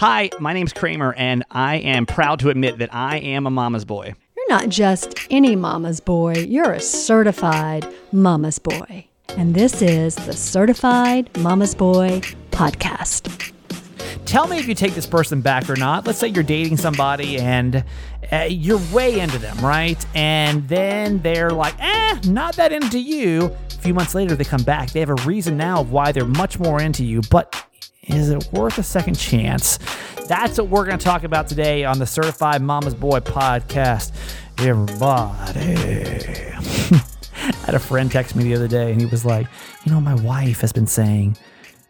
Hi, my name's Kramer, and I am proud to admit that I am a mama's boy. You're not just any mama's boy, you're a certified mama's boy. And this is the Certified Mama's Boy podcast. Tell me if you take this person back or not. Let's say you're dating somebody and uh, you're way into them, right? And then they're like, eh, not that into you. A few months later, they come back. They have a reason now of why they're much more into you, but is it worth a second chance? That's what we're going to talk about today on the Certified Mama's Boy podcast. Everybody. I had a friend text me the other day and he was like, You know, my wife has been saying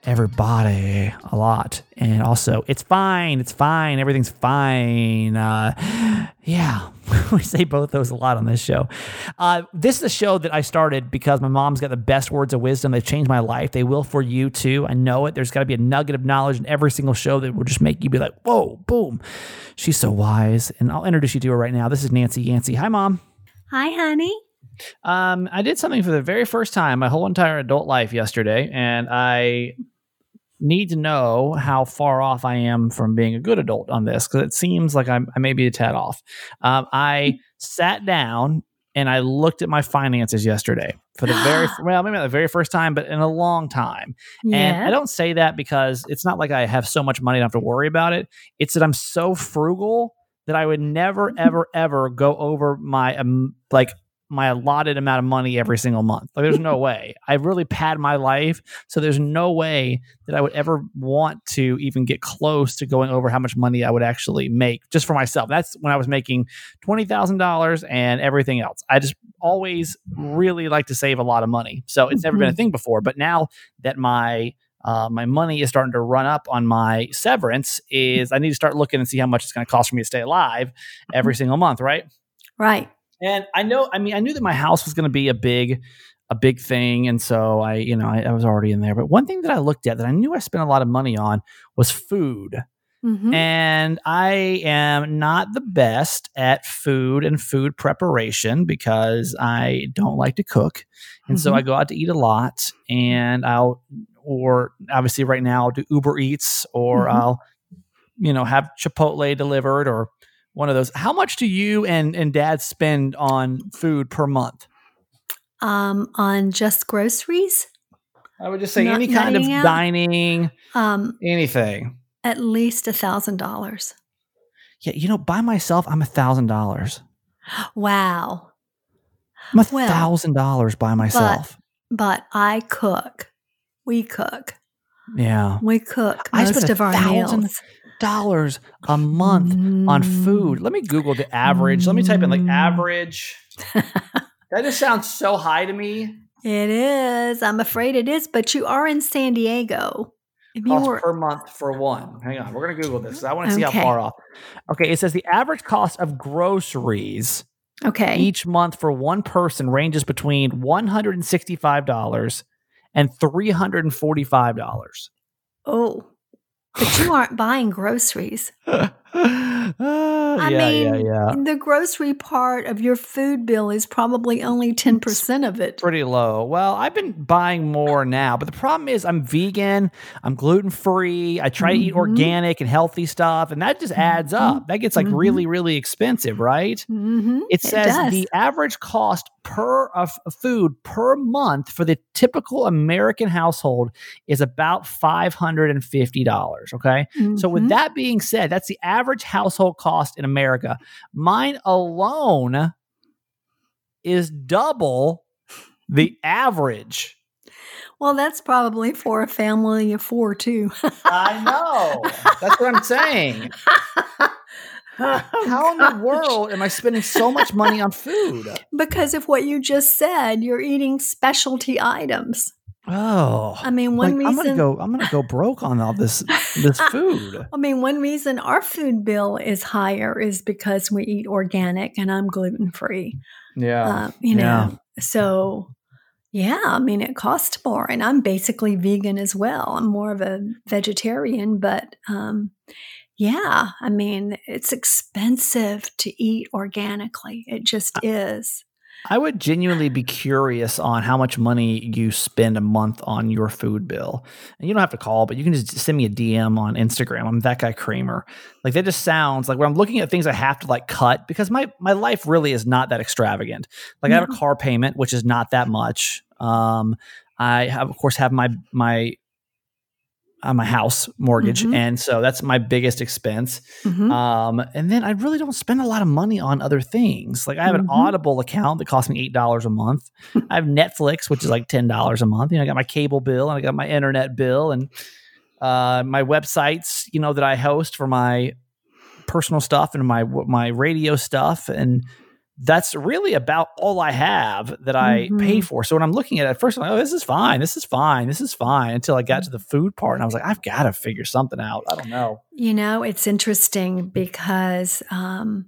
everybody a lot. And also, it's fine, it's fine, everything's fine. Uh, yeah, we say both those a lot on this show. Uh, this is a show that I started because my mom's got the best words of wisdom. They've changed my life. They will for you too. I know it. There's got to be a nugget of knowledge in every single show that will just make you be like, whoa, boom. She's so wise. And I'll introduce you to her right now. This is Nancy Yancey. Hi, mom. Hi, honey. Um, I did something for the very first time my whole entire adult life yesterday, and I need to know how far off I am from being a good adult on this because it seems like I'm, I may be a tad off. Um, I sat down and I looked at my finances yesterday for the very well, maybe not the very first time, but in a long time. Yeah. And I don't say that because it's not like I have so much money I don't have to worry about it. It's that I'm so frugal that I would never, ever, ever go over my um, like my allotted amount of money every single month. Like, there's no way. I've really pad my life, so there's no way that I would ever want to even get close to going over how much money I would actually make just for myself. That's when I was making twenty thousand dollars and everything else. I just always really like to save a lot of money, so it's never mm-hmm. been a mm-hmm. thing before. But now that my uh, my money is starting to run up on my severance, is I need to start looking and see how much it's going to cost for me to stay alive every mm-hmm. single month, right? Right. And I know, I mean, I knew that my house was going to be a big, a big thing, and so I, you know, I, I, was already in there. But one thing that I looked at that I knew I spent a lot of money on was food. Mm-hmm. And I am not the best at food and food preparation because I don't like to cook. And mm-hmm. so I go out to eat a lot and I'll, or obviously right now I'll do Uber Eats or mm-hmm. I'll, you know, have Chipotle delivered or one of those. How much do you and and dad spend on food per month? Um, on just groceries. I would just say Not, any kind of out. dining, um, anything. At least a thousand dollars. Yeah, you know, by myself, I'm a thousand dollars. Wow. I'm a thousand dollars by myself. But, but I cook. We cook. Yeah. We cook most of our thousand, meals dollars a month mm. on food. Let me Google the average. Let me type in like average. that just sounds so high to me. It is. I'm afraid it is. But you are in San Diego. Cost were... per month for one. Hang on, we're gonna Google this. I want to see how far off. Okay, it says the average cost of groceries. Okay. Each month for one person ranges between one hundred and sixty-five dollars and three hundred and forty-five dollars. Oh, but you aren't buying groceries. I yeah, mean, yeah, yeah. the grocery part of your food bill is probably only 10% of it. Pretty low. Well, I've been buying more now, but the problem is I'm vegan, I'm gluten free, I try mm-hmm. to eat mm-hmm. organic and healthy stuff, and that just adds mm-hmm. up. That gets like mm-hmm. really, really expensive, right? Mm-hmm. It says it the average cost per of food per month for the typical American household is about $550. Okay. So, with that being said, that's the average household cost in America. Mine alone is double the average. Well, that's probably for a family of four, too. I know. That's what I'm saying. Oh, How in the world am I spending so much money on food? Because of what you just said, you're eating specialty items. Oh, I mean, one like, reason I'm gonna go. I'm gonna go broke on all this this food. I mean, one reason our food bill is higher is because we eat organic and I'm gluten free. Yeah, uh, you know. Yeah. So, yeah, I mean, it costs more, and I'm basically vegan as well. I'm more of a vegetarian, but um, yeah, I mean, it's expensive to eat organically. It just is. I would genuinely be curious on how much money you spend a month on your food bill. And you don't have to call, but you can just send me a DM on Instagram. I'm that guy Kramer. Like that just sounds like when I'm looking at things I have to like cut because my my life really is not that extravagant. Like no. I have a car payment, which is not that much. Um, I have, of course, have my my on my house mortgage, mm-hmm. and so that's my biggest expense. Mm-hmm. Um, and then I really don't spend a lot of money on other things. Like I have mm-hmm. an Audible account that costs me eight dollars a month. I have Netflix, which is like ten dollars a month. You know, I got my cable bill and I got my internet bill and uh, my websites. You know that I host for my personal stuff and my my radio stuff and that's really about all I have that I mm-hmm. pay for. So when I'm looking at it, first I'm like, oh, this is fine. This is fine. This is fine. Until I got to the food part and I was like, I've got to figure something out. I don't know. You know, it's interesting because um,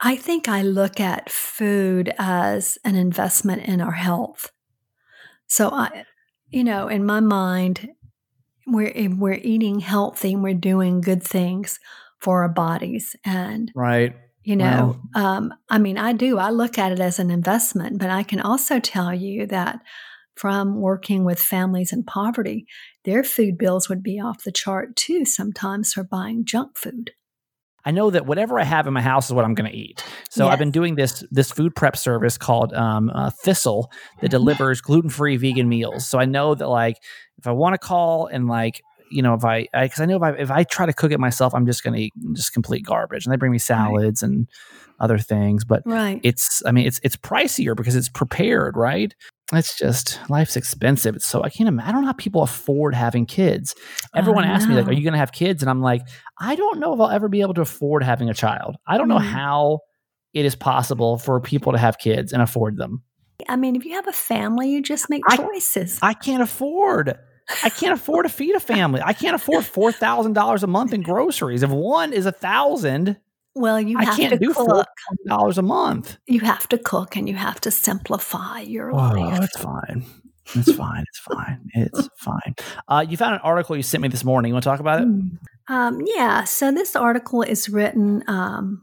I think I look at food as an investment in our health. So I, you know, in my mind, we're we're eating healthy and we're doing good things for our bodies and right you know, wow. um, I mean, I do. I look at it as an investment, but I can also tell you that from working with families in poverty, their food bills would be off the chart too, sometimes for buying junk food. I know that whatever I have in my house is what I'm going to eat. So yes. I've been doing this this food prep service called um, uh, Thistle that delivers gluten free vegan meals. So I know that like if I want to call and like you know, if I, because I, I, know if I if I try to cook it myself, I'm just going to eat just complete garbage. And they bring me salads right. and other things, but right. it's, I mean, it's it's pricier because it's prepared, right? It's just life's expensive. It's So I can't imagine. I don't know how people afford having kids. Everyone asks me like, "Are you going to have kids?" And I'm like, I don't know if I'll ever be able to afford having a child. I don't mm. know how it is possible for people to have kids and afford them. I mean, if you have a family, you just make choices. I, I can't afford. I can't afford to feed a family. I can't afford four thousand dollars a month in groceries. If one is a thousand, well, you I can't do four dollars a month. You have to cook and you have to simplify your oh, life. It's fine. It's fine. It's fine. It's fine. Uh, you found an article you sent me this morning. You want to talk about it? Hmm. Um, yeah. So this article is written um,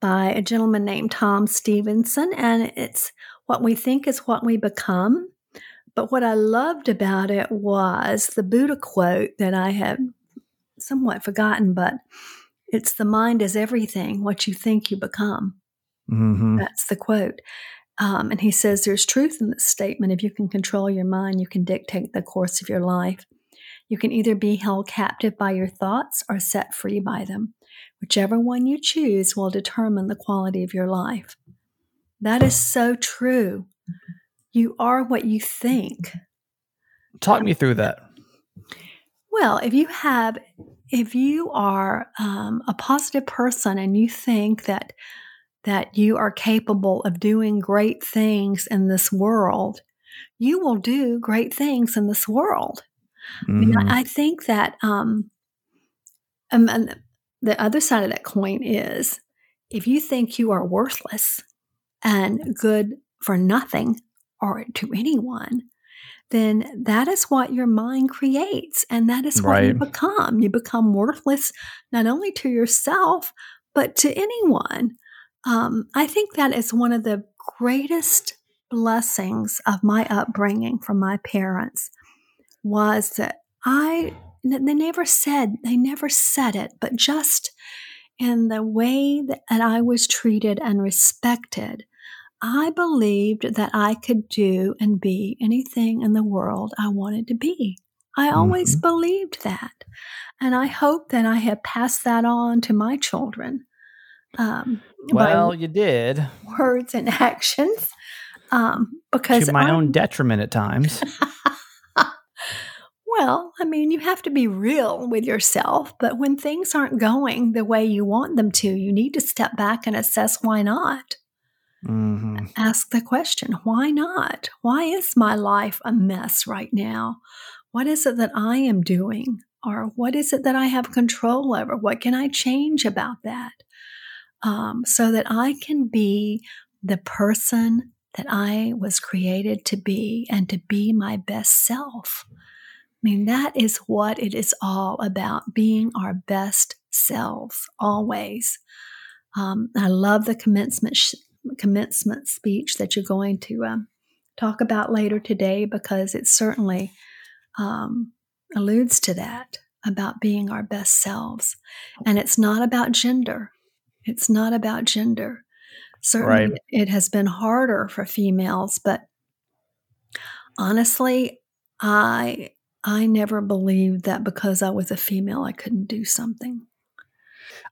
by a gentleman named Tom Stevenson, and it's what we think is what we become. But what I loved about it was the Buddha quote that I had somewhat forgotten, but it's the mind is everything, what you think you become. Mm-hmm. That's the quote. Um, and he says there's truth in this statement. If you can control your mind, you can dictate the course of your life. You can either be held captive by your thoughts or set free by them. Whichever one you choose will determine the quality of your life. That is so true. You are what you think. Talk me through that. Well, if you have, if you are um, a positive person and you think that that you are capable of doing great things in this world, you will do great things in this world. Mm-hmm. I, mean, I, mm-hmm. I, think that um, um, the other side of that coin is if you think you are worthless and good for nothing, or to anyone, then that is what your mind creates. And that is what right. you become. You become worthless not only to yourself, but to anyone. Um, I think that is one of the greatest blessings of my upbringing from my parents was that I, they never said, they never said it, but just in the way that I was treated and respected I believed that I could do and be anything in the world I wanted to be. I always mm-hmm. believed that. And I hope that I have passed that on to my children. Um, well, you did. Words and actions. Um, because to my I'm, own detriment at times. well, I mean, you have to be real with yourself, but when things aren't going the way you want them to, you need to step back and assess why not. Mm-hmm. Ask the question why not? Why is my life a mess right now? What is it that I am doing? Or what is it that I have control over? What can I change about that? Um, so that I can be the person that I was created to be and to be my best self. I mean, that is what it is all about being our best selves always. Um, I love the commencement sh- commencement speech that you're going to um, talk about later today because it certainly um, alludes to that about being our best selves. And it's not about gender. It's not about gender. Certainly, right. it has been harder for females, but honestly, I I never believed that because I was a female, I couldn't do something.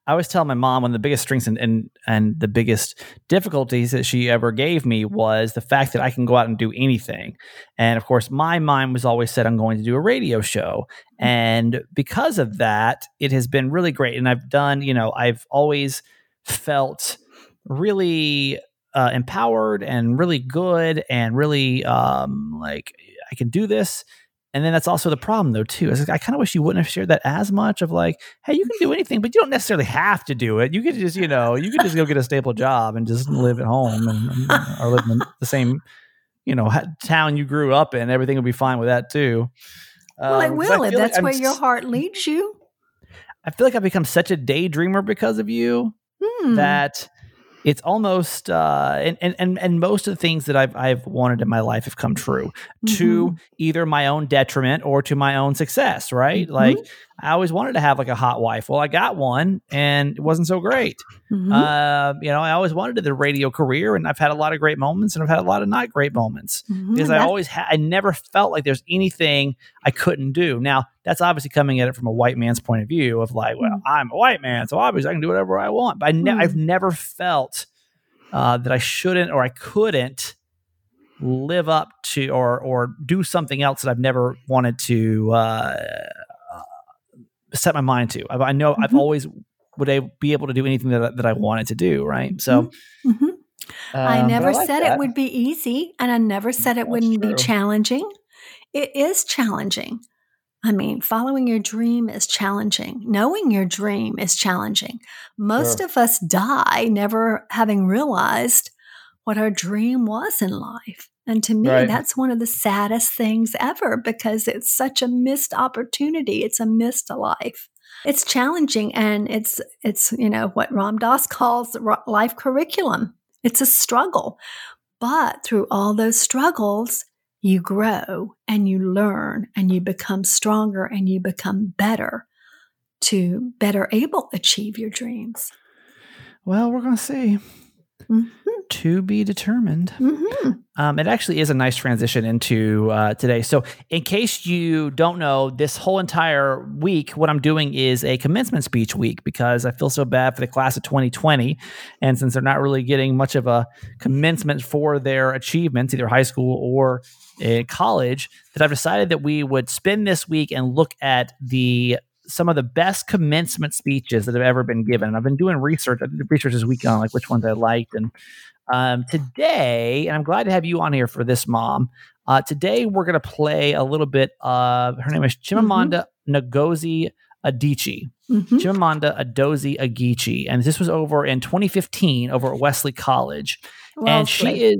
I always tell my mom one of the biggest strengths and, and and the biggest difficulties that she ever gave me was the fact that I can go out and do anything. And of course, my mind was always set on going to do a radio show. And because of that, it has been really great. And I've done, you know, I've always felt really uh, empowered and really good and really um, like I can do this and then that's also the problem though too. I kind of wish you wouldn't have shared that as much of like, hey, you can do anything, but you don't necessarily have to do it. You could just, you know, you could just go get a staple job and just live at home and, and or live in the same, you know, town you grew up in. Everything will be fine with that too. Well, it um, will if that's like where your heart leads you. I feel like I've become such a daydreamer because of you hmm. that it's almost uh, and, and and most of the things that I've I've wanted in my life have come true mm-hmm. to either my own detriment or to my own success. Right? Mm-hmm. Like I always wanted to have like a hot wife. Well, I got one, and it wasn't so great. Mm-hmm. Uh, you know, I always wanted the radio career, and I've had a lot of great moments, and I've had a lot of not great moments mm-hmm. because I always had. I never felt like there's anything I couldn't do. Now that's obviously coming at it from a white man's point of view of like, well, mm. I'm a white man, so obviously I can do whatever I want. But I ne- I've mm. never felt uh, that I shouldn't or I couldn't live up to or or do something else that I've never wanted to uh, set my mind to. I, I know mm-hmm. I've always would I be able to do anything that that I wanted to do. Right. So. Mm-hmm. mm-hmm. Um, I never I like said that. it would be easy, and I never said it That's wouldn't true. be challenging. It is challenging. I mean, following your dream is challenging. Knowing your dream is challenging. Most sure. of us die never having realized what our dream was in life. And to me, right. that's one of the saddest things ever because it's such a missed opportunity. It's a missed life. It's challenging and it's it's you know what Ram Dass calls life curriculum. It's a struggle. But through all those struggles, you grow and you learn and you become stronger and you become better to better able achieve your dreams. Well, we're going to see. Mm-hmm. To be determined. Mm-hmm. Um, it actually is a nice transition into uh, today. So, in case you don't know, this whole entire week, what I'm doing is a commencement speech week because I feel so bad for the class of 2020. And since they're not really getting much of a commencement for their achievements, either high school or in college, that I've decided that we would spend this week and look at the some of the best commencement speeches that have ever been given. And I've been doing research. I did research this week on like which ones I liked. And um, today, and I'm glad to have you on here for this, Mom. Uh, today we're going to play a little bit of her name is Chimamanda mm-hmm. Ngozi Adichie. Mm-hmm. Chimamanda Adozi Agichi, and this was over in 2015 over at Wesley College, well, and she is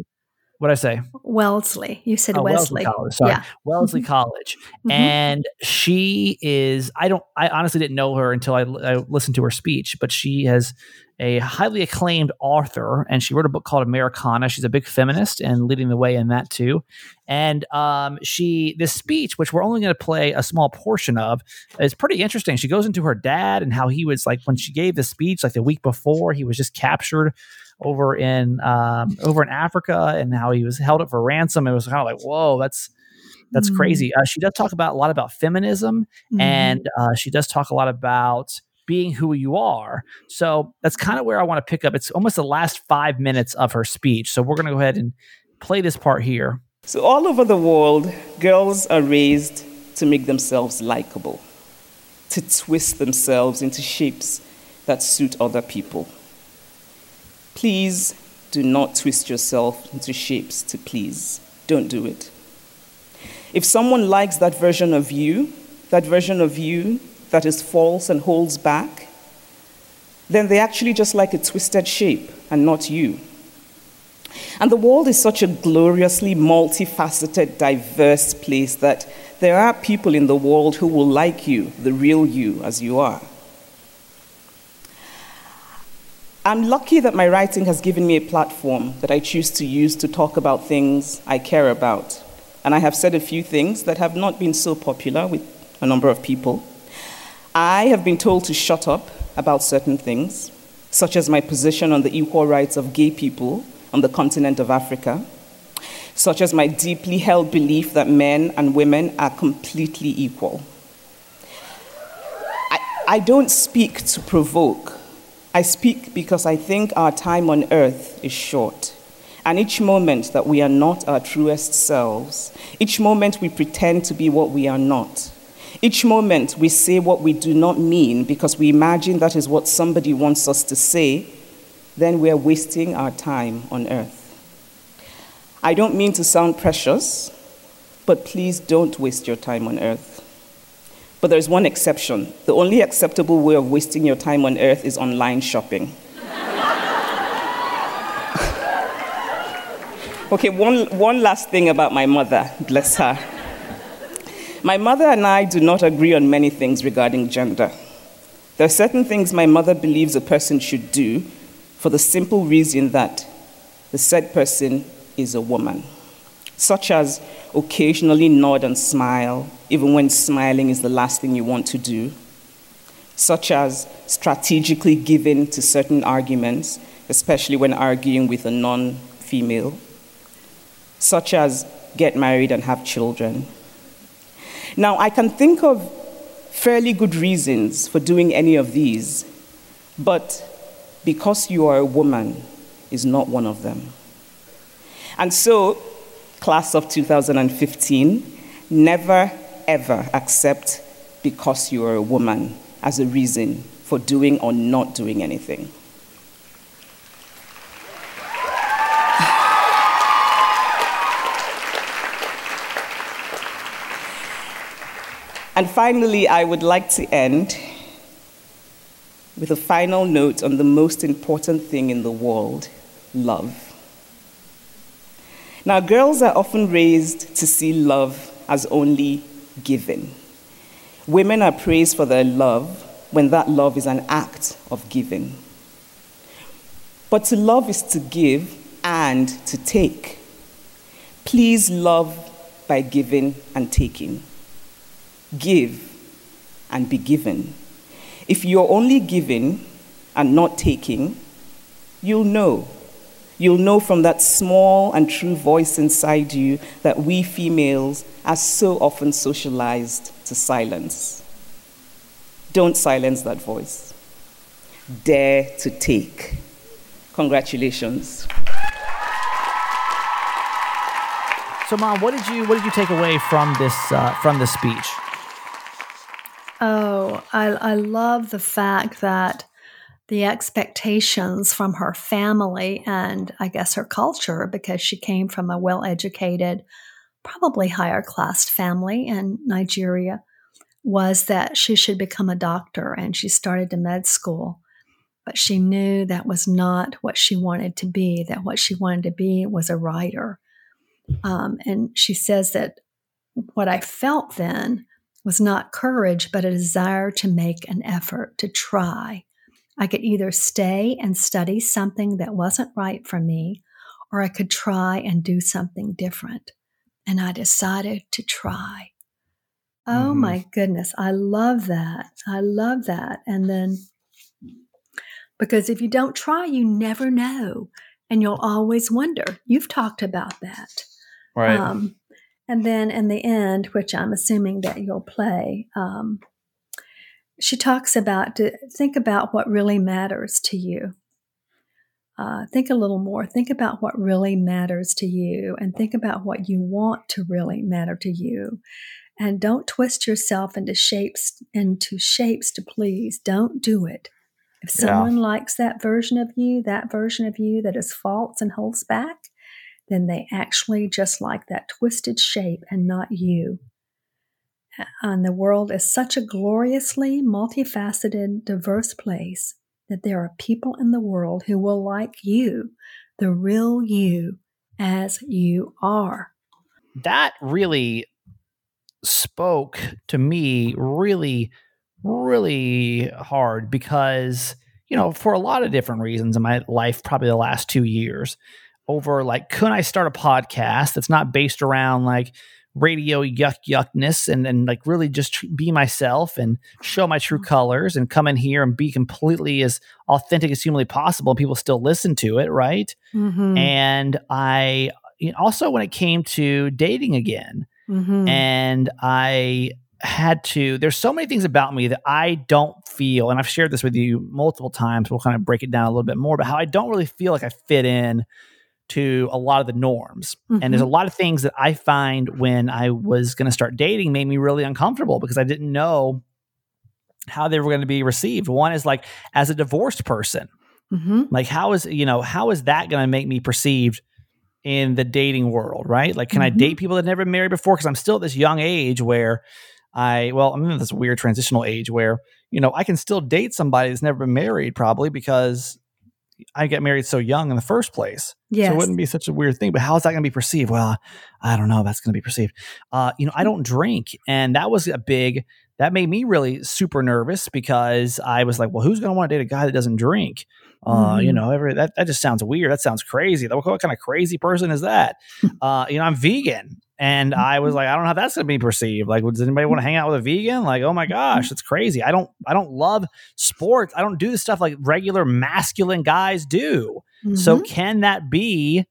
what I say? Wellesley. You said oh, Wesley. Wellesley College. Sorry. Yeah. Wellesley mm-hmm. College. Mm-hmm. And she is, I don't, I honestly didn't know her until I, I, listened to her speech, but she has a highly acclaimed author and she wrote a book called Americanah. She's a big feminist and leading the way in that too. And um, she, this speech, which we're only going to play a small portion of, is pretty interesting. She goes into her dad and how he was like, when she gave the speech, like the week before, he was just captured over in um, over in Africa and how he was held up for ransom. It was kind of like, whoa, that's that's mm crazy. Uh, she does talk about a lot about feminism, mm and uh, she does talk a lot about being who you are. So that's kind of where I want to pick up. It's almost the last five minutes of her speech. So we're going to go ahead and play this part here. So all over the world, girls are raised to make themselves likable, to twist themselves into shapes that suit other people. Please do not twist yourself into shapes to please. Don't do it. If someone likes that version of you, that version of you that is false and holds back, then they actually just like a twisted shape and not you. And the world is such a gloriously multifaceted, diverse place that there are people in the world who will like you, the real you, as you are. I'm lucky that my writing has given me a platform that I choose to use to talk about things I care about. And I have said a few things that have not been so popular with a number of people. I have been told to shut up about certain things, such as my position on the equal rights of gay people on the continent of Africa, such as my deeply held belief that men and women are completely equal. I, I don't speak to provoke. I speak because I think our time on earth is short. And each moment that we are not our truest selves, each moment we pretend to be what we are not, each moment we say what we do not mean because we imagine that is what somebody wants us to say, then we are wasting our time on earth. I don't mean to sound precious, but please don't waste your time on earth. But there's one exception. The only acceptable way of wasting your time on earth is online shopping. okay, one, one last thing about my mother, bless her. My mother and I do not agree on many things regarding gender. There are certain things my mother believes a person should do for the simple reason that the said person is a woman, such as occasionally nod and smile, even when smiling is the last thing you want to do, such as strategically giving to certain arguments, especially when arguing with a non female, such as get married and have children. Now, I can think of fairly good reasons for doing any of these, but because you are a woman is not one of them. And so, class of 2015, never ever accept because you are a woman as a reason for doing or not doing anything. And finally, I would like to end with a final note on the most important thing in the world love. Now, girls are often raised to see love as only given. Women are praised for their love when that love is an act of giving. But to love is to give and to take. Please love by giving and taking. Give and be given. If you're only giving and not taking, you'll know you'll know from that small and true voice inside you that we females are so often socialized to silence. Don't silence that voice. Dare to take. Congratulations. So, mom, what did you what did you take away from this uh, from this speech? Oh, I, I love the fact that the expectations from her family and I guess her culture because she came from a well educated, probably higher class family in Nigeria was that she should become a doctor and she started to med school. But she knew that was not what she wanted to be, that what she wanted to be was a writer. Um, and she says that what I felt then was not courage, but a desire to make an effort, to try, I could either stay and study something that wasn't right for me, or I could try and do something different. And I decided to try. Oh mm-hmm. my goodness, I love that. I love that. And then, because if you don't try, you never know. And you'll always wonder. You've talked about that. Right. Um, and then in the end, which I'm assuming that you'll play, um, she talks about to think about what really matters to you. Uh, think a little more. Think about what really matters to you and think about what you want to really matter to you. And don't twist yourself into shapes into shapes to please. Don't do it. If someone yeah. likes that version of you, that version of you that is false and holds back, then they actually just like that twisted shape and not you and the world is such a gloriously multifaceted, diverse place that there are people in the world who will like you, the real you, as you are. That really spoke to me really, really hard because you know, for a lot of different reasons in my life, probably the last two years, over like, could I start a podcast that's not based around like radio yuck yuckness and and like really just tr- be myself and show my true colors and come in here and be completely as authentic as humanly possible. People still listen to it, right? Mhm. And I you know, also when it came to dating again, Mhm. and I had to. There's so many things about me that I don't feel, and I've shared this with you multiple times. We'll kind of break it down a little bit more, but how I don't really feel like I fit in to a lot of the norms. And there's a lot of things that I find when I was going to start dating made me really uncomfortable because I didn't know how they were going to be received. One is like as a divorced person, Mhm. like how is you know how is that going to make me perceived in the dating world right like can i Mhm. date people that never married before because i'm still at this young age where i well i'm in this weird transitional age where you know i can still date somebody that's never been married probably because i get married so young in the first place Yes. so it wouldn't be such a weird thing but how is that going to be perceived well i don't know that's going to be perceived uh, you know i don't drink and that was a big that made me really super nervous because i was like well who's going to want to date a guy that doesn't drink uh, you Mhm. know, every that, that just sounds weird. That sounds crazy. What, what kind of crazy person is that? uh, you know, I'm vegan. And mm-hmm. I was like, I don't know how that's going to be perceived. Like, does anybody want to mm-hmm. hang out with a vegan? Like, oh my mm-hmm. gosh, it's crazy. I don't, I don't love sports. I don't do the stuff like regular masculine guys do. So Mhm. can that be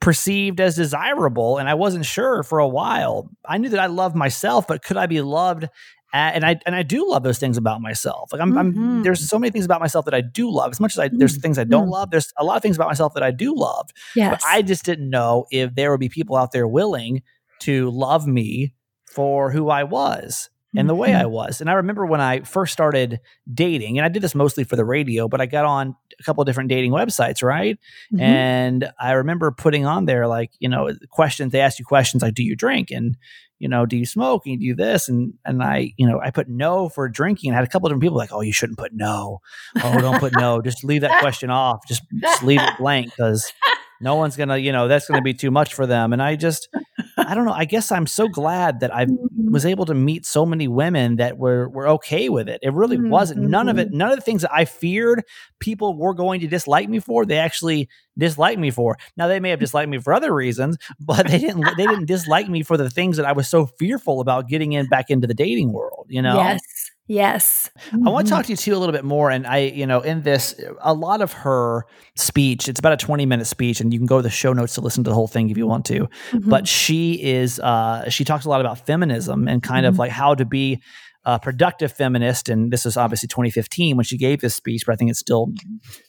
perceived as desirable? And I wasn't sure for a while. I knew that I loved myself, but could I be loved? And I and I do love those things about myself. Like I'm, I'm Mhm. there's so many things about myself that I do love. As much as I there's things I don't Mhm. love, there's a lot of things about myself that I do love. yes. But I just didn't know if there would be people out there willing to love me for who I was and the way Mhm. I was. And I remember when I first started dating, and I did this mostly for the radio, but I got on a couple of different dating websites, right? Mhm. And I remember putting on there, like, you know, questions, they ask you questions like, do you drink? And, you know, do you smoke? And you do this. And, and I, you know, I put no for drinking I had a couple of different people like, oh, you shouldn't put no. Oh, don't put no. Just leave that question off. Just, just leave it blank because no one's going to, you know, that's going to be too much for them. And I just, I don't know. I guess I'm so glad that I Mhm. was able to meet so many women that were were okay with it. It really wasn't none of it. None of the things that I feared people were going to dislike me for, they actually disliked me for. Now they may have disliked me for other reasons, but they didn't they didn't dislike me for the things that I was so fearful about getting in back into the dating world, you know? Yes. Yes. I want to talk to you too a little bit more. And I, you know, in this, a lot of her speech, it's about a 20 minute speech, and you can go to the show notes to listen to the whole thing if you want to. Mhm. But she is, uh, she talks a lot about feminism and kind of Mhm. like how to be a productive feminist. And this is obviously 2015 when she gave this speech, but I think it still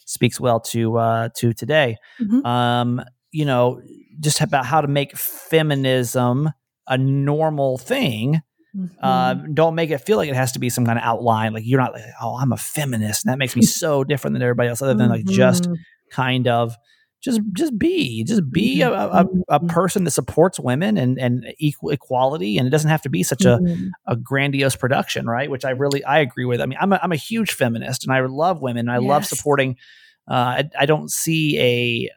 speaks well to, uh, to today. Mhm. Um, you know, just about how to make feminism a normal thing uh, Mhm. don't make it feel like it has to be some kind of outline. Like you're not like, oh, I'm a feminist, and that makes me so different than everybody else. Other than like just Mhm. kind of just just be just be a, a, a Mhm. person that supports women and and equal equality, and it doesn't have to be such a Mhm. a grandiose production, right? Which I really I agree with. I mean, I'm a, I'm a huge feminist, and I love women. And I love supporting. Uh, I, I don't see a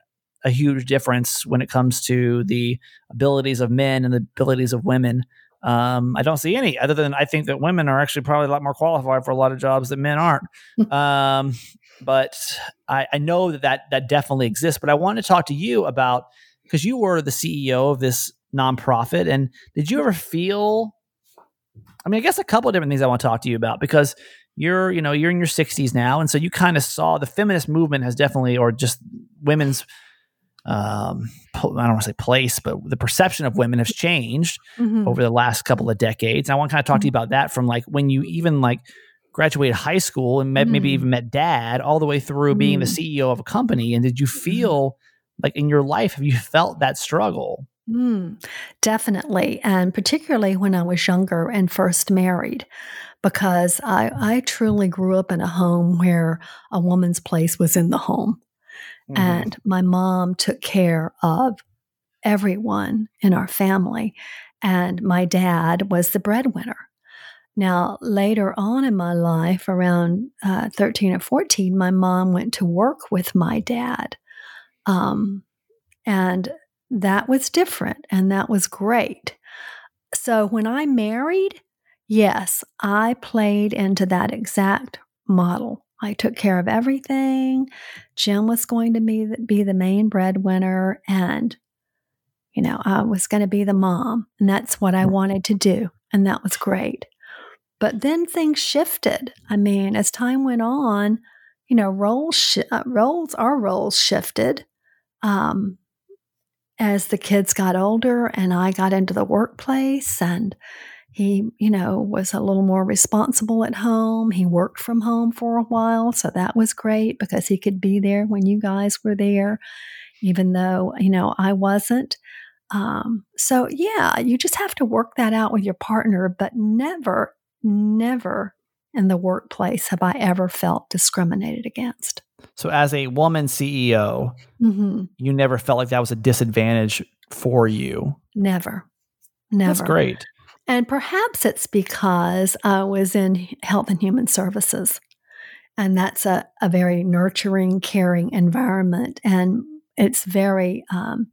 a huge difference when it comes to the abilities of men and the abilities of women. Um, I don't see any other than I think that women are actually probably a lot more qualified for a lot of jobs that men aren't. um, but I, I know that, that that definitely exists. But I want to talk to you about because you were the CEO of this nonprofit, and did you ever feel? I mean, I guess a couple of different things I want to talk to you about because you're you know you're in your 60s now, and so you kind of saw the feminist movement has definitely, or just women's um I don't want to say place, but the perception of women has changed Mhm. over the last couple of decades. And I want to kind of talk to you about that from like when you even like graduated high school and met, maybe Mm. even met dad all the way through being the Mm. CEO of a company. And did you feel like in your life, have you felt that struggle? Mm, definitely. And particularly when I was younger and first married, because I, I truly grew up in a home where a woman's place was in the home. Mm-hmm. And my mom took care of everyone in our family. And my dad was the breadwinner. Now, later on in my life, around uh, 13 or 14, my mom went to work with my dad. Um, and that was different and that was great. So when I married, yes, I played into that exact model I took care of everything. Jim was going to be the, be the main breadwinner, and you know, I was going to be the mom, and that's what I wanted to do, and that was great. But then things shifted. I mean, as time went on, you know, roles sh- uh, roles our roles shifted. Um, as the kids got older and I got into the workplace and he, you know, was a little more responsible at home. He worked from home for a while, so that was great because he could be there when you guys were there, even though, you know, I wasn't. Um, so, yeah, you just have to work that out with your partner, but never, never in the workplace have I ever felt discriminated against. So, as a woman CEO, mm-hmm. you never felt like that was a disadvantage for you. Never. Never. That's great. And perhaps it's because I was in health and human services. And that's a, a very nurturing, caring environment. And it's very, um,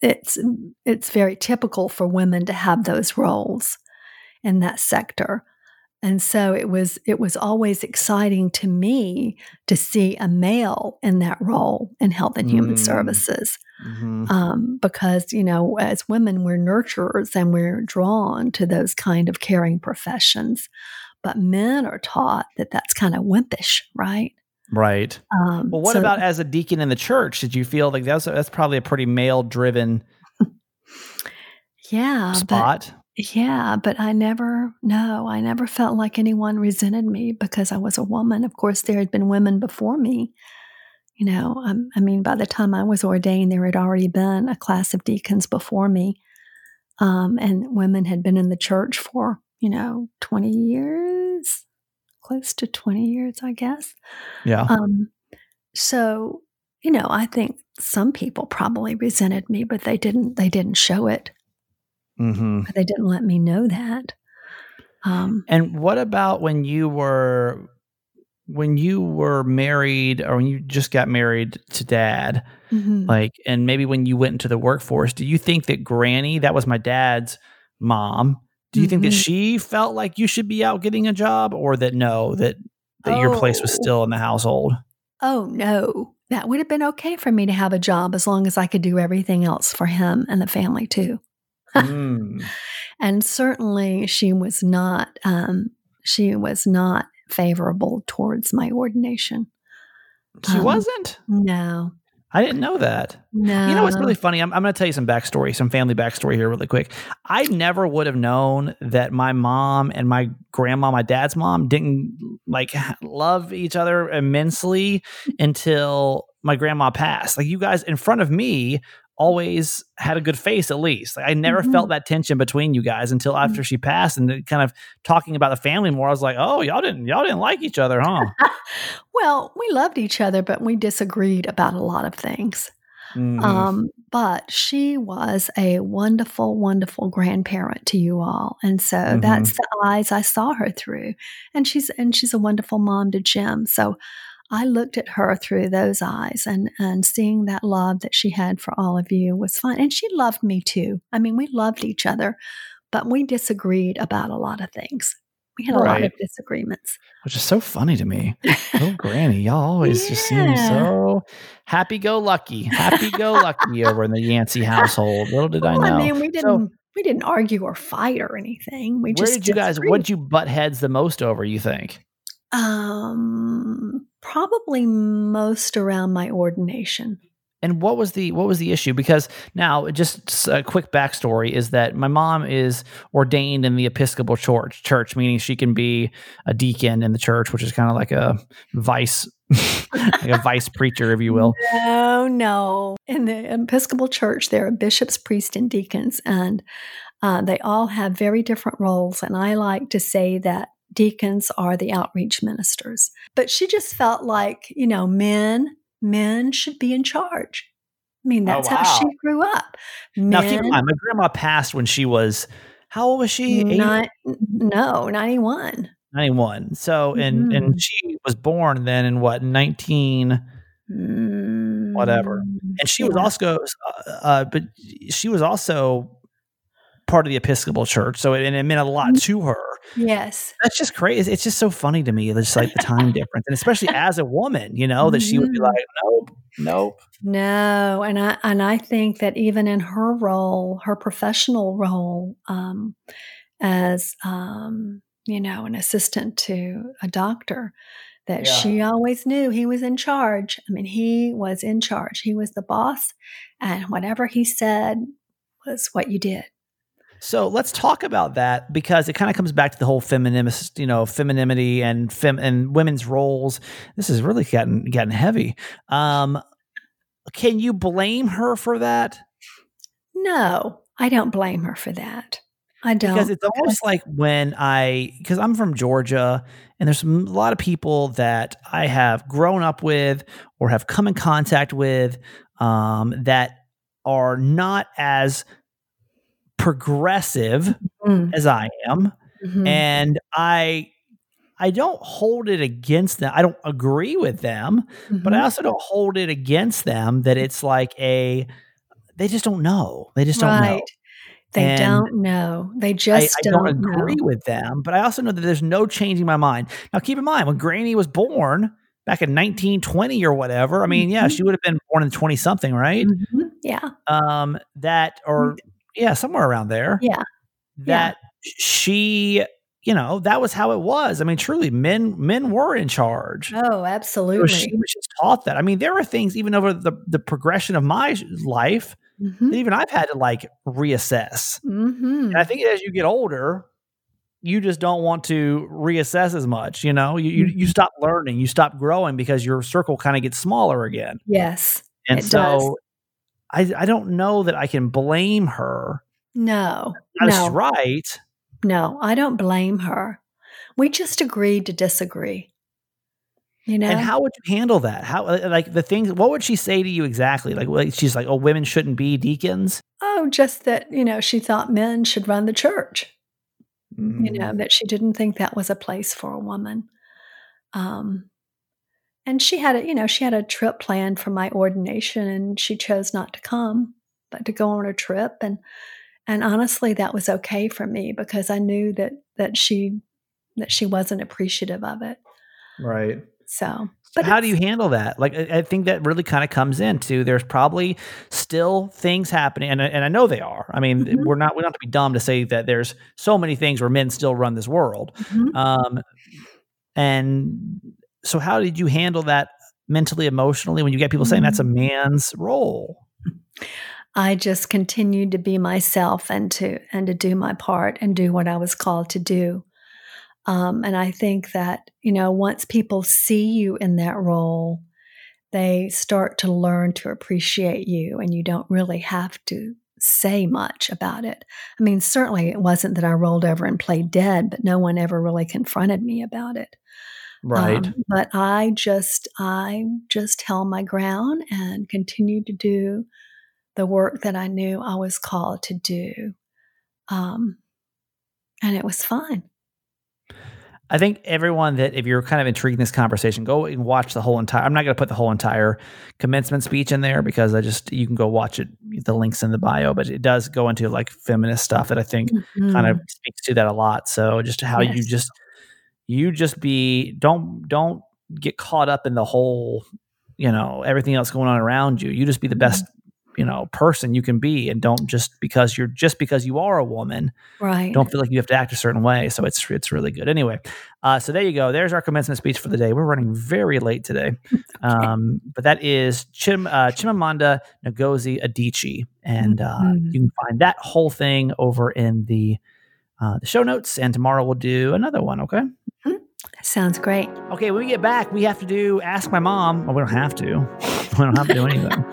it's, it's very typical for women to have those roles in that sector. And so it was it was always exciting to me to see a male in that role in health and human mm. services. Mm-hmm. Um, because you know as women we're nurturers and we're drawn to those kind of caring professions but men are taught that that's kind of wimpish right right um, well what so, about as a deacon in the church did you feel like that's that's probably a pretty male driven yeah spot yeah, but I never, no, I never felt like anyone resented me because I was a woman. Of course, there had been women before me. You know, um, I mean, by the time I was ordained, there had already been a class of deacons before me. Um, and women had been in the church for, you know, 20 years, close to 20 years, I guess. Yeah. Um, so, you know, I think some people probably resented me, but they didn't, they didn't show it. Mm-hmm. But they didn't let me know that. Um, and what about when you were when you were married or when you just got married to dad mm-hmm. like and maybe when you went into the workforce do you think that granny that was my dad's mom do you mm-hmm. think that mm-hmm. she felt like you should be out getting a job or that no that that oh. your place was oh. still in the household oh no that would have been okay for me to have a job as long as i could do everything else for him and the family too mm. And certainly she was not, um, she was not favorable towards my ordination. She um, wasn't? No. I didn't know that. No. You know what's really funny? I'm, I'm going to tell you some backstory, some family backstory here, really quick. I never would have known that my mom and my grandma, my dad's mom, didn't like love each other immensely until my grandma passed. Like you guys in front of me always had a good face at least. Like, I never mm-hmm. felt that tension between you guys until mm-hmm. after she passed and kind of talking about the family more. I was like, "Oh, y'all didn't y'all didn't like each other, huh?" well, we loved each other, but we disagreed about a lot of things. Mm-hmm. Um, but she was a wonderful, wonderful grandparent to you all, and so mm-hmm. that's the eyes I saw her through. And she's and she's a wonderful mom to Jim. So I looked at her through those eyes and, and seeing that love that she had for all of you was fun. And she loved me too. I mean, we loved each other, but we disagreed about a lot of things. We had a right. lot of disagreements. Which is so funny to me. oh, Granny, y'all always yeah. just seem so happy go lucky, happy go lucky over in the Yancey household. Little did well, I know. I mean, we didn't so, we didn't argue or fight or anything. We where just did you guys what did you butt heads the most over, you think? Um, probably most around my ordination. And what was the what was the issue? Because now, just a quick backstory is that my mom is ordained in the Episcopal Church, church meaning she can be a deacon in the church, which is kind of like a vice, like a vice preacher, if you will. No, no. In the Episcopal Church, there are bishops, priests, and deacons, and uh, they all have very different roles. And I like to say that deacons are the outreach ministers. But she just felt like, you know, men, men should be in charge. I mean, oh, that's oh, wow. how she grew up. Men, now, keep in mind, my grandma passed when she was, how old was she? Not, no, 91. 91. So, and, mm-hmm. and she was born then in what, 19, mm-hmm. whatever. And she yeah. was also, uh, uh, but she was also part of the Episcopal Church, so it, and it meant a lot Mm-hmm. to her. Yes. That's just crazy. It's just so funny to me. It's like the time difference, and especially as a woman, you know, that she would be Mhm. like, "Nope, nope." No, and I and I think that even in her role, her professional role um, as um, you know an assistant to a doctor, that Yeah. she always knew he was in charge. I mean, he was in charge. He was the boss, and whatever he said was what you did. So let's talk about that because it kind of comes back to the whole feminist, you know, femininity and fem and women's roles. This is really getting getting heavy. Um, can you blame her for that? No, I don't blame her for that. I don't Because it's almost like when I, because I'm from Georgia, and there's a lot of people that I have grown up with or have come in contact with um, that are not as progressive Mm, as I am. mhm. and I I don't hold it against them. I don't agree with them, but I Mhm. also don't hold it against them that it's like a they just don't know. They just don't know. They And don't know. They just I don't, don't agree know. with them, but I also know that there's no changing my mind. Now, keep in mind when Granny was born back in 1920 or whatever. I mean, yeah, Mhm. she would have been born in 20 something, right? Mhm. Yeah. Um, that or yeah, somewhere around there. Yeah. that she you know that was how it was i mean truly men men were in charge Oh, so absolutely. she was just taught that i mean there are things even over the, the progression of my life Mhm. that even i've had to like reassess Mhm. and i think as you get older you just don't want to reassess as much you know you you, Mm-hmm. you stop learning you stop growing because your circle kind of gets smaller again Yes. and It so does. I, I don't know that I can blame her. No. She's No. right. No, I don't blame her. We just agreed to disagree. You know? And how would you handle that? How uh, like the things? What would she say to you exactly? Like, like she's like, "Oh, women shouldn't be deacons." oh, just that, you know, she thought men should run the church. you Mm. know that she didn't think that was a place for a woman um and she had a you know she had a trip planned for my ordination and she chose not to come but to go on a trip and and honestly that was okay for me because i knew that that she that she wasn't appreciative of it right. so But how do you handle that? Like, I think that really kind of comes into there's probably still things happening, and and I know they are. I mean, Mhm. we're not we don't have to be dumb to say that there's so many things where men still run this world. Mhm. Um, and so, how did you handle that mentally, emotionally, when you get people saying that's a Mm-hmm. man's role? I just continued to be myself and to and to do my part and do what I was called to do. Um, and I think that you know once people see you in that role, they start to learn to appreciate you, and you don't really have to say much about it. I mean, certainly it wasn't that I rolled over and played dead, but no one ever really confronted me about it. Right. Um, but I just I just held my ground and continued to do the work that I knew I was called to do. Um, and it was fine. I think everyone that if you're kind of intrigued in this conversation, go and watch the whole entire. I'm not going to put the whole entire commencement speech in there because I just you can go watch it. The links in the bio, but it does go into like feminist stuff that I think kind of speaks to that a lot. So just how you just you just be don't don't get caught up in the whole you know everything else going on around you. You just be the best you know person you can be, and don't just because you're just because you are a woman right. don't feel like you have to act a certain way. So it's it's really good. Anyway, uh, so there you go. There's our commencement speech for the day. We're running very late today, um, but that is Chim uh, Chimamanda Ngozi Adichie, and uh, Mhm. you can find that whole thing over in the uh, the show notes. And tomorrow we'll do another one. Okay. Sounds great. Okay. When we get back, we have to do ask my mom. Well, we don't have to. We don't have to do anything.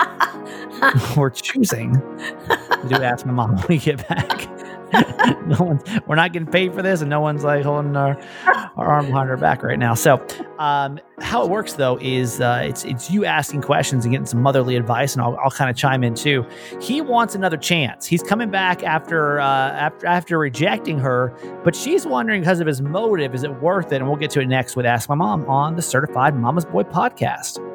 We're choosing to do ask my mom when we get back. no one's we're not getting paid for this and no one's like holding our, our arm behind our back right now. So um, how it works though is uh, it's it's you asking questions and getting some motherly advice and i'll, I'll kind of chime in too. He wants another chance. He's coming back after uh, after after rejecting her but she's wondering because of his motive is it worth it? And we'll get to it next with ask my mom on the certified mama's boy podcast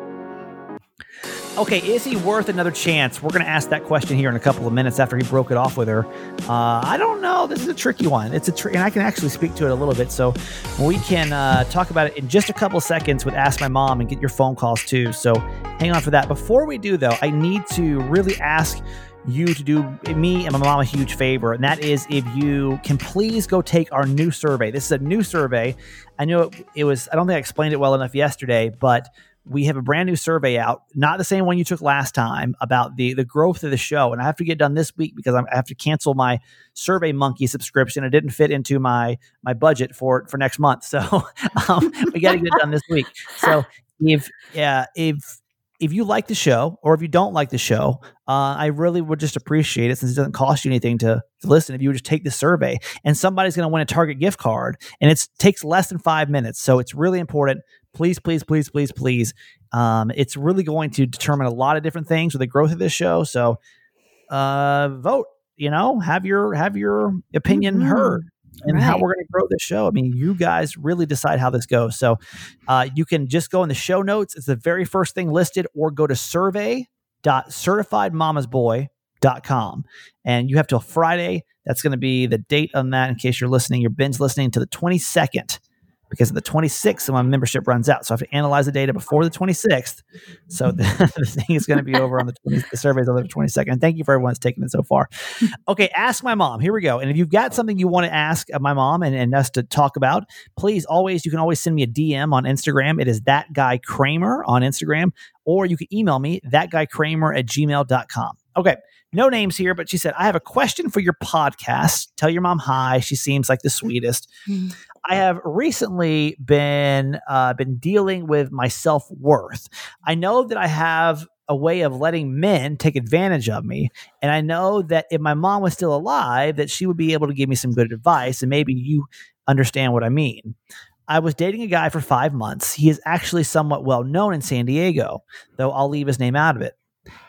Okay, is he worth another chance? We're going to ask that question here in a couple of minutes after he broke it off with her. Uh, I don't know. This is a tricky one. It's a tr- and I can actually speak to it a little bit. So we can uh, talk about it in just a couple seconds with Ask My Mom and get your phone calls too. So hang on for that. Before we do, though, I need to really ask you to do me and my mom a huge favor, and that is if you can please go take our new survey. This is a new survey. I know it, it was, I don't think I explained it well enough yesterday, but we have a brand new survey out, not the same one you took last time about the the growth of the show. And I have to get done this week because I'm, i have to cancel my Survey Monkey subscription. It didn't fit into my my budget for for next month, so um, we got to get it done this week. So if yeah, if if you like the show or if you don't like the show, uh, I really would just appreciate it since it doesn't cost you anything to, to listen. If you would just take the survey and somebody's going to win a Target gift card and it takes less than five minutes. So it's really important please, please, please, please, please. Um, it's really going to determine a lot of different things with the growth of this show. So, uh, vote. You know, have your have your opinion mm-hmm. heard and right. how we're going to grow this show. I mean, you guys really decide how this goes. So, uh, you can just go in the show notes. It's the very first thing listed, or go to survey.certifiedmamasboy.com. And you have till Friday. That's going to be the date on that in case you're listening. You're binge listening to the 22nd because the 26th my membership runs out. So I have to analyze the data before the 26th. So the, the thing is going to be over on the 20, the surveys on the 22nd. And thank you for everyone that's taken it so far. Okay, ask my mom. Here we go. And if you've got something you want to ask my mom and, and us to talk about, please always, you can always send me a DM on Instagram. It is that guy Kramer on Instagram, or you can email me that guy Kramer at gmail.com. Okay no names here, but she said, I have a question for your podcast. Tell your mom hi. She seems like the sweetest. Mm-hmm. I have recently been uh, been dealing with my self worth. I know that I have a way of letting men take advantage of me, and I know that if my mom was still alive, that she would be able to give me some good advice, and maybe you understand what I mean. I was dating a guy for five months. He is actually somewhat well known in San Diego, though I'll leave his name out of it.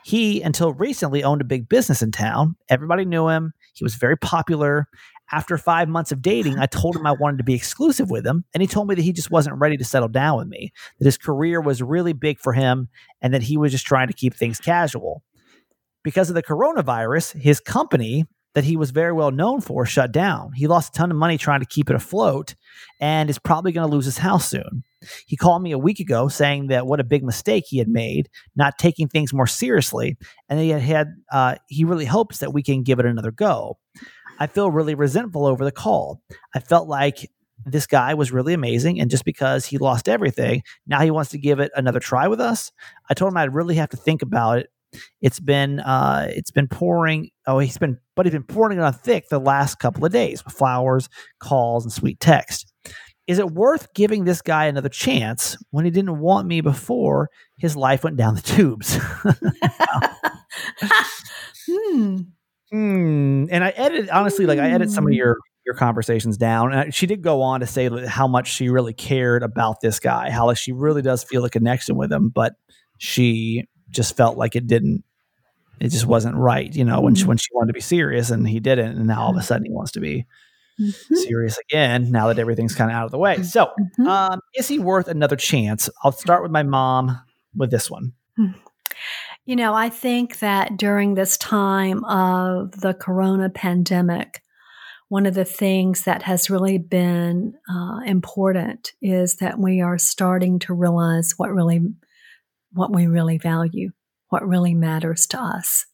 He, until recently, owned a big business in town. Everybody knew him. He was very popular. After five months of dating, I told him I wanted to be exclusive with him. And he told me that he just wasn't ready to settle down with me, that his career was really big for him, and that he was just trying to keep things casual. Because of the coronavirus, his company that he was very well known for shut down. He lost a ton of money trying to keep it afloat and is probably going to lose his house soon. He called me a week ago saying that what a big mistake he had made, not taking things more seriously, and he had, had uh, he really hopes that we can give it another go. I feel really resentful over the call. I felt like this guy was really amazing, and just because he lost everything, now he wants to give it another try with us. I told him I'd really have to think about it. It's been uh, it's been pouring. Oh, he's been, but he's been pouring it on thick the last couple of days with flowers, calls, and sweet text. Is it worth giving this guy another chance when he didn't want me before his life went down the tubes? hmm. Hmm. And I edited honestly, like I edit some of hmm. your your conversations down. And she did go on to say how much she really cared about this guy, how like she really does feel a connection with him, but she just felt like it didn't it just wasn't right, you know, when she, hmm. when she wanted to be serious and he didn't and now all of a sudden he wants to be mm-hmm. serious again now that everything's kind of out of the way. So, mm-hmm. um, is he worth another chance? I'll start with my mom with this one. Hmm. You know, I think that during this time of the corona pandemic, one of the things that has really been uh, important is that we are starting to realize what really what we really value, what really matters to us.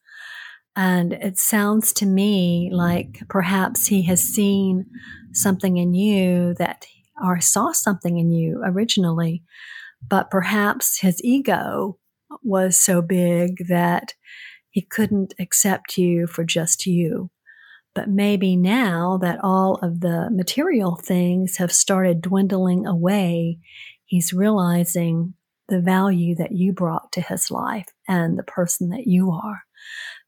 And it sounds to me like perhaps he has seen something in you that, or saw something in you originally, but perhaps his ego was so big that he couldn't accept you for just you. But maybe now that all of the material things have started dwindling away, he's realizing the value that you brought to his life and the person that you are.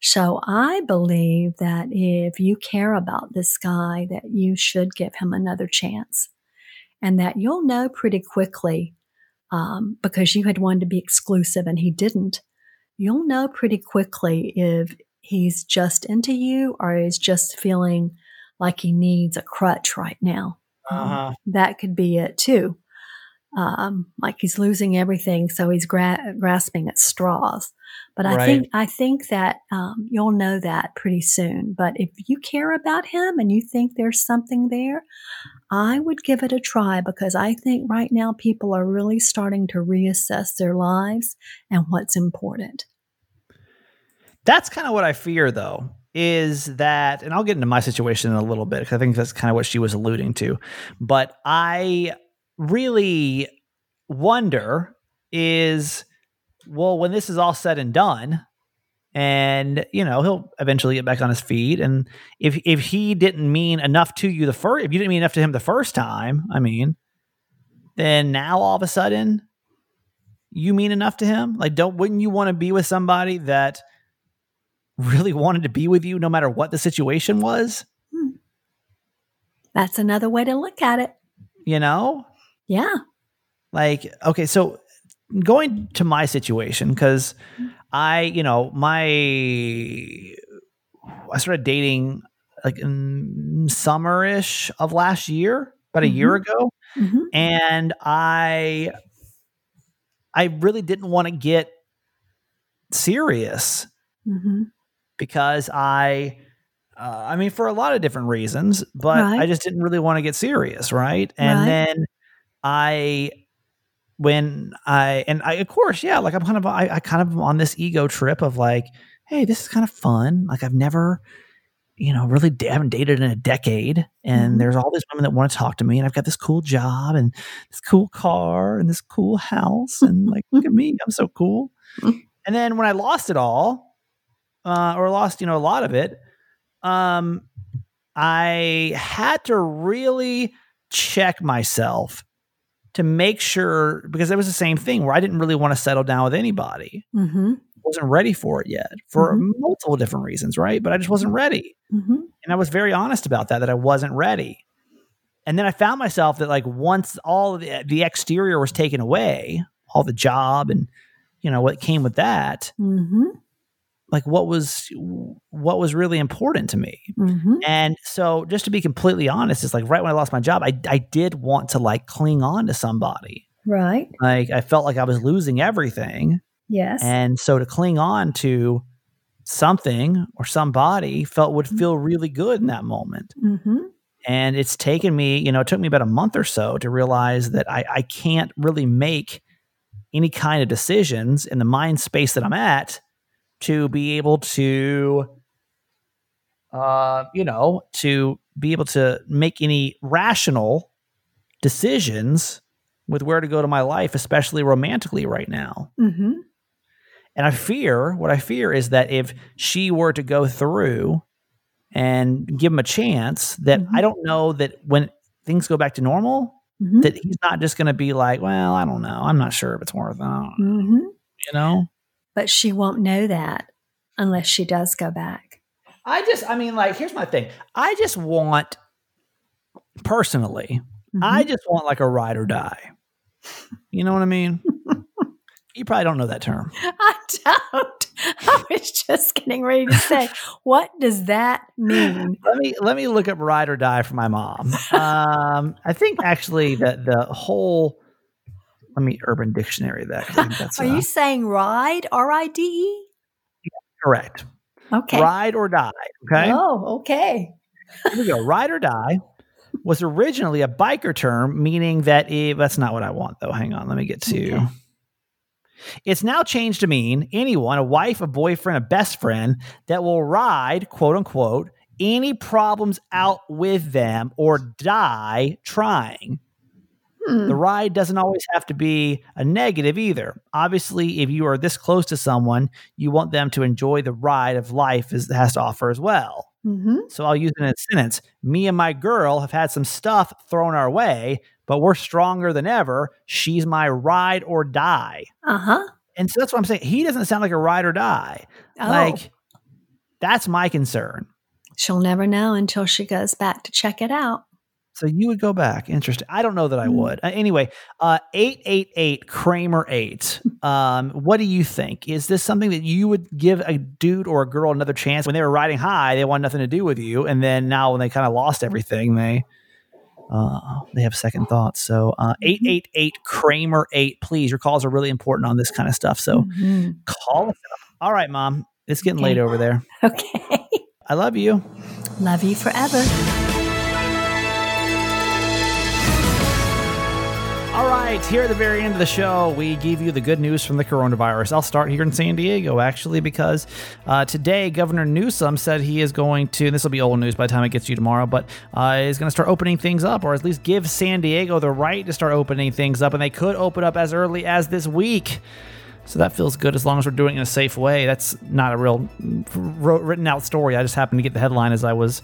So I believe that if you care about this guy, that you should give him another chance and that you'll know pretty quickly um, because you had wanted to be exclusive and he didn't. You'll know pretty quickly if he's just into you or is just feeling like he needs a crutch right now. Uh-huh. Um, that could be it too. Um, like he's losing everything, so he's gra- grasping at straws. But I Right. think I think that um, you'll know that pretty soon. But if you care about him and you think there's something there, I would give it a try because I think right now people are really starting to reassess their lives and what's important. That's kind of what I fear, though, is that, and I'll get into my situation in a little bit because I think that's kind of what she was alluding to. But I really wonder is, well, when this is all said and done, and you know he'll eventually get back on his feet, and if if he didn't mean enough to you the first, if you didn't mean enough to him the first time, I mean, then now all of a sudden you mean enough to him? Like, don't wouldn't you want to be with somebody that really wanted to be with you no matter what the situation was? Hmm. That's another way to look at it. You know? Yeah. Like, okay, so going to my situation, because I, you know, my I started dating like in summerish of last year, about a year ago. hmm and I I really didn't want to get serious hmm because I uh, I mean for a lot of different reasons, but Right. I just didn't really want to get serious, right? And Right. then I when I and I of course, yeah, like I'm kind of I, I kind of on this ego trip of like, hey, this is kind of fun. Like I've never you know, really da- haven't dated in a decade, and Mhm. there's all these women that want to talk to me, and I've got this cool job and this cool car and this cool house, and like, look at me, I'm so cool. And then when I lost it all, uh, or lost, you know, a lot of it, um, I had to really check myself to make sure because it was the same thing where I didn't really want to settle down with anybody. hmm wasn't ready for it yet for Mhm. multiple different reasons, right? But I just wasn't ready. hmm And I was very honest about that, that I wasn't ready. And then I found myself that like once all of the, the exterior was taken away, all the job and you know what came with that, hmm like what was what was really important to me. hmm And so just to be completely honest, it's like right when I lost my job, I I did want to like cling on to somebody. Right. Like I felt like I was losing everything. Yes. And so to cling on to something or somebody felt would feel really good in that moment. hmm And it's taken me, you know, it took me about a month or so to realize that I, I can't really make any kind of decisions in the mind space that I'm at to be able to, uh, you know, to be able to make any rational decisions with where to go to my life, especially romantically right now. hmm And I fear, what I fear is that if she were to go through and give him a chance, that Mhm. I don't know that when things go back to normal, hmm that he's not just going to be like, well, I don't know. I'm not sure if it's worth it. mm-hmm. You know? But she won't know that unless she does go back. I just, I mean, like, here's my thing. I just want, personally, I Mhm. just want like a ride or die. You know what I mean? you probably don't know that term. I don't. I was just getting ready to say, what does that mean? let me let me look up ride or die for my mom. Um, I think actually the the whole let me Urban Dictionary that. That's Are uh, you saying ride? R I D E? correct. Okay. Ride or die. Okay, Oh, okay. here we go. Ride or die was originally a biker term, meaning that it, that's not what I want though. Hang on, let me get to. Okay. It's now changed to mean anyone, a wife, a boyfriend, a best friend that will ride, quote unquote, any problems out with them or die trying. Hmm. The ride doesn't always have to be a negative either. Obviously, if you are this close to someone, you want them to enjoy the ride of life as it has to offer as well. hmm So I'll use it in a sentence. Me and my girl have had some stuff thrown our way, but we're stronger than ever. She's my ride or die. Uh huh. And so that's what I'm saying. He doesn't sound like a ride or die. Oh, Like, that's my concern. she'll never know until she goes back to check it out. So you would go back. Interesting. I don't know that I Mm. would. Uh, anyway, uh, 888 Kramer 8. Um, what do you think? Is this something that you would give a dude or a girl another chance when they were riding high? They want nothing to do with you. And then now when they kind of lost everything, they uh, they have second thoughts. So uh, eight eight eight Kramer eight, please. Your calls are really important on this kind of stuff. So Mhm. call us up. All right, mom. It's getting Okay. late over there. Okay. I love you. Love you forever. All right, here at the very end of the show, we give you the good news from the coronavirus. I'll start here in San Diego, actually, because uh, today Governor Newsom said he is going to, this will be old news by the time it gets to you tomorrow, but uh, is going to start opening things up, or at least give San Diego the right to start opening things up, and they could open up as early as this week. So that feels good as long as we're doing it in a safe way. That's not a real written out story. I just happened to get the headline as I was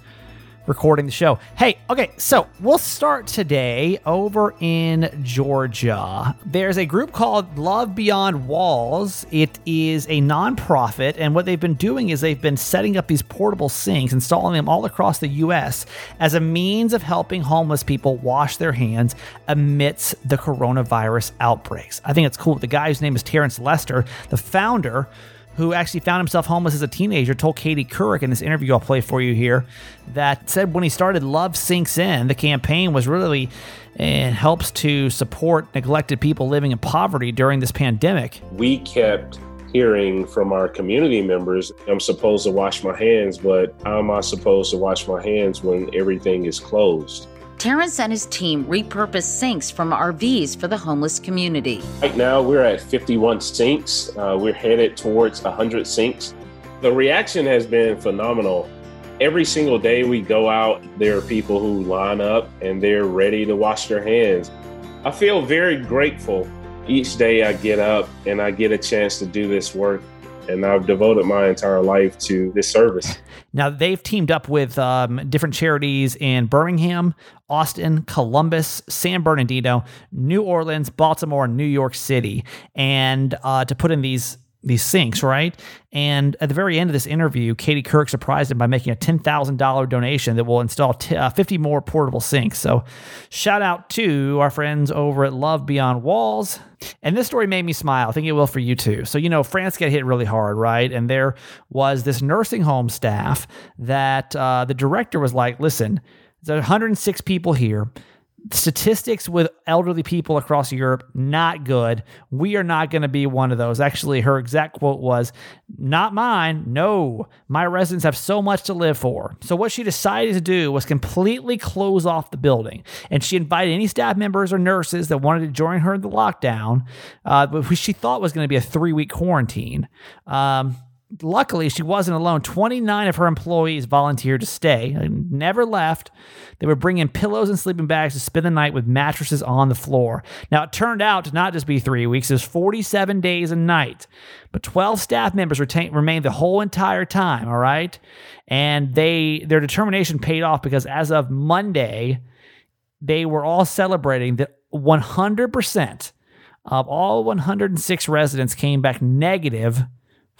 recording the show. Hey, okay, so we'll start today over in Georgia. There's a group called Love Beyond Walls. It is a nonprofit, and what they've been doing is they've been setting up these portable sinks, installing them all across the U.S. as a means of helping homeless people wash their hands amidst the coronavirus outbreaks. I think it's cool. The guy whose name is Terrence Lester, the founder, who actually found himself homeless as a teenager, told Katie Couric in this interview I'll play for you here that said when he started Love Sinks In, the campaign was really and helps to support neglected people living in poverty during this pandemic. we kept hearing from our community members, I'm supposed to wash my hands, but how am I supposed to wash my hands when everything is closed? Terrence and his team repurposed sinks from RVs for the homeless community. Right now, we're at 51 sinks. Uh, we're headed towards 100 sinks. The reaction has been phenomenal. Every single day we go out, there are people who line up and they're ready to wash their hands. I feel very grateful each day I get up and I get a chance to do this work. And I've devoted my entire life to this service. Now, they've teamed up with um, different charities in Birmingham, Austin, Columbus, San Bernardino, New Orleans, Baltimore, and New York City, and uh, to put in these these sinks, right? And at the very end of this interview, Katie Couric surprised him by making a $10,000 donation that will install t- uh, 50 more portable sinks. So, shout out to our friends over at Love Beyond Walls. And this story made me smile. I think it will for you too. So, you know, France got hit really hard, right? And there was this nursing home staff that uh, the director was like, listen, there's 106 people here. Statistics with elderly people across Europe, not good. We are not going to be one of those. Actually, her exact quote was, Not mine. No, my residents have so much to live for. So, what she decided to do was completely close off the building. And she invited any staff members or nurses that wanted to join her in the lockdown, uh, which she thought was going to be a three week quarantine. Um, luckily she wasn't alone. 29 of her employees volunteered to stay and never left. They were bringing pillows and sleeping bags to spend the night with mattresses on the floor. Now it turned out to not just be three weeks it was 47 days a night but 12 staff members retain, remained the whole entire time all right? And they their determination paid off because as of monday they were all celebrating that 100% of all 106 residents came back negative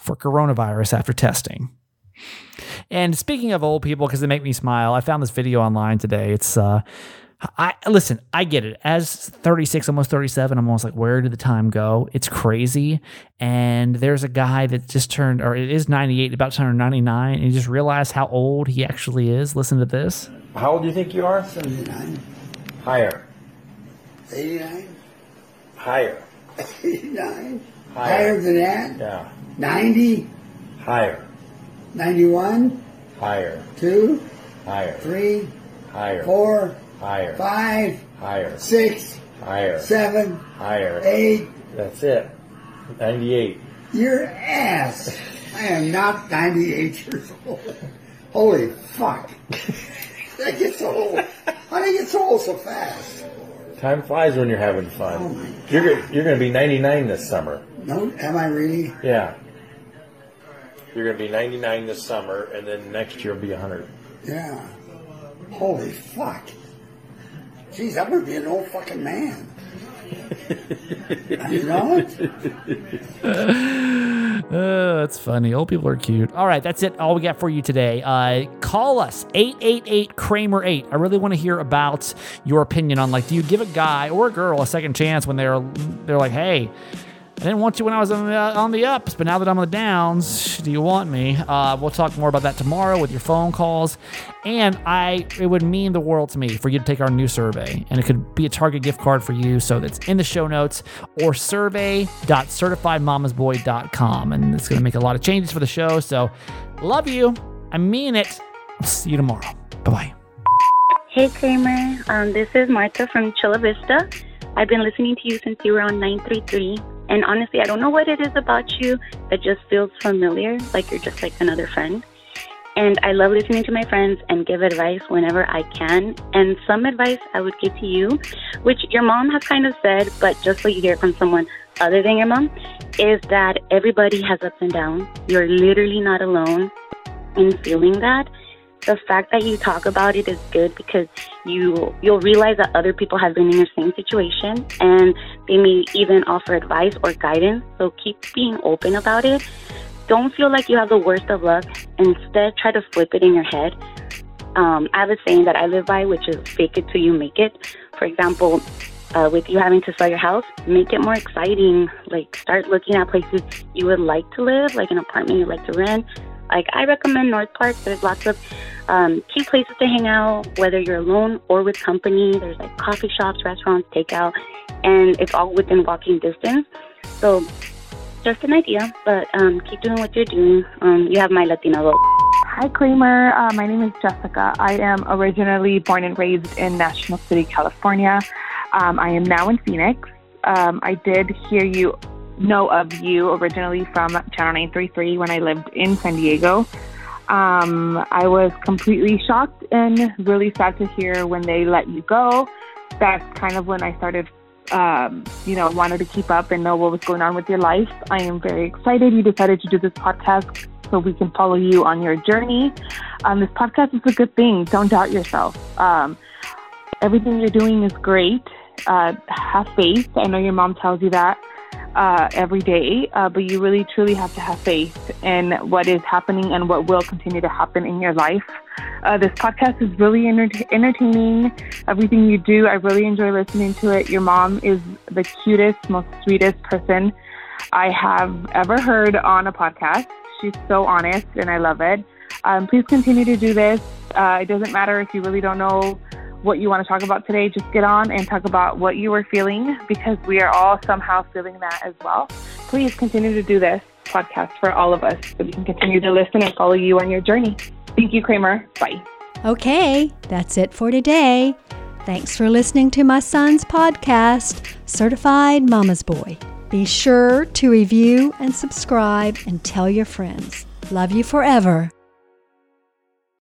for coronavirus after testing. And speaking of old people, because they make me smile, I found this video online today. It's uh I listen, I get it. As 36, almost 37, I'm almost like, where did the time go? It's crazy. And there's a guy that just turned, or it is 98, about to turn 99, and he just realized how old he actually is. Listen to this. How old do you think you are? 79, Higher. 89, Higher. 89, Higher. higher than that, Yeah. 90, Higher. 91, Higher. 2, Higher. 3, Higher. 4, Higher. 5, Higher. 6, Higher. 7, Higher. 8. That's it. 98. Your ass. I am not 98 years old. Holy fuck. I get so old. How do you get so old so fast? Time flies when you're having fun. Oh my You're you're going to be 99 this summer. No, am I really? Yeah. You're going to be 99 this summer, and then next year will be 100. Yeah. Holy fuck. Jeez, I'm gonna be an old fucking man. you know it? Oh, that's funny. Old people are cute. All right, that's it. All we got for you today. Uh, call us 888 Kramer 8. I really want to hear about your opinion on like, do you give a guy or a girl a second chance when they're they're like, hey, didn't want you when I was on the, on the ups, but now that I'm on the downs, do you want me? Uh, we'll talk more about that tomorrow with your phone calls. And I, it would mean the world to me for you to take our new survey, and it could be a Target gift card for you. So that's in the show notes or survey.certifiedmamasboy.com, and it's going to make a lot of changes for the show. So love you. I mean it. See you tomorrow. Bye bye. Hey Kramer, um, this is Marta from Chula Vista. I've been listening to you since you were on 933, and honestly, I don't know what it is about you that just feels familiar, like you're just like another friend. And I love listening to my friends and give advice whenever I can. And some advice I would give to you, which your mom has kind of said, but just so you hear from someone other than your mom, is that everybody has ups and downs. You're literally not alone in feeling that the fact that you talk about it is good because you you'll realize that other people have been in your same situation and they may even offer advice or guidance. So keep being open about it. Don't feel like you have the worst of luck. Instead, try to flip it in your head. Um, I have a saying that I live by, which is fake it till you make it. For example, uh, with you having to sell your house, make it more exciting. Like, start looking at places you would like to live, like an apartment you'd like to rent. Like, I recommend North Park. There's lots of um, cute places to hang out, whether you're alone or with company. There's like coffee shops, restaurants, takeout, and it's all within walking distance. So, just an idea, but um, keep doing what you're doing. Um, you have my Latino vote. Hi, Kramer. Uh, my name is Jessica. I am originally born and raised in National City, California. Um, I am now in Phoenix. Um, I did hear you know of you originally from Channel 933 when I lived in San Diego. Um, I was completely shocked and really sad to hear when they let you go. That's kind of when I started, um, you know, wanted to keep up and know what was going on with your life. I am very excited you decided to do this podcast so we can follow you on your journey. Um, this podcast is a good thing. Don't doubt yourself. Um, everything you're doing is great. Uh, have faith. I know your mom tells you that uh, every day, uh, but you really truly have to have faith in what is happening and what will continue to happen in your life. Uh, this podcast is really enter- entertaining. Everything you do, I really enjoy listening to it. Your mom is the cutest, most sweetest person I have ever heard on a podcast. She's so honest, and I love it. Um, please continue to do this. Uh, it doesn't matter if you really don't know what you want to talk about today, just get on and talk about what you were feeling because we are all somehow feeling that as well. Please continue to do this podcast for all of us so we can continue to listen and follow you on your journey. Thank you, Kramer. Bye. Okay, that's it for today. Thanks for listening to my son's podcast, Certified Mama's Boy. Be sure to review and subscribe and tell your friends. Love you forever.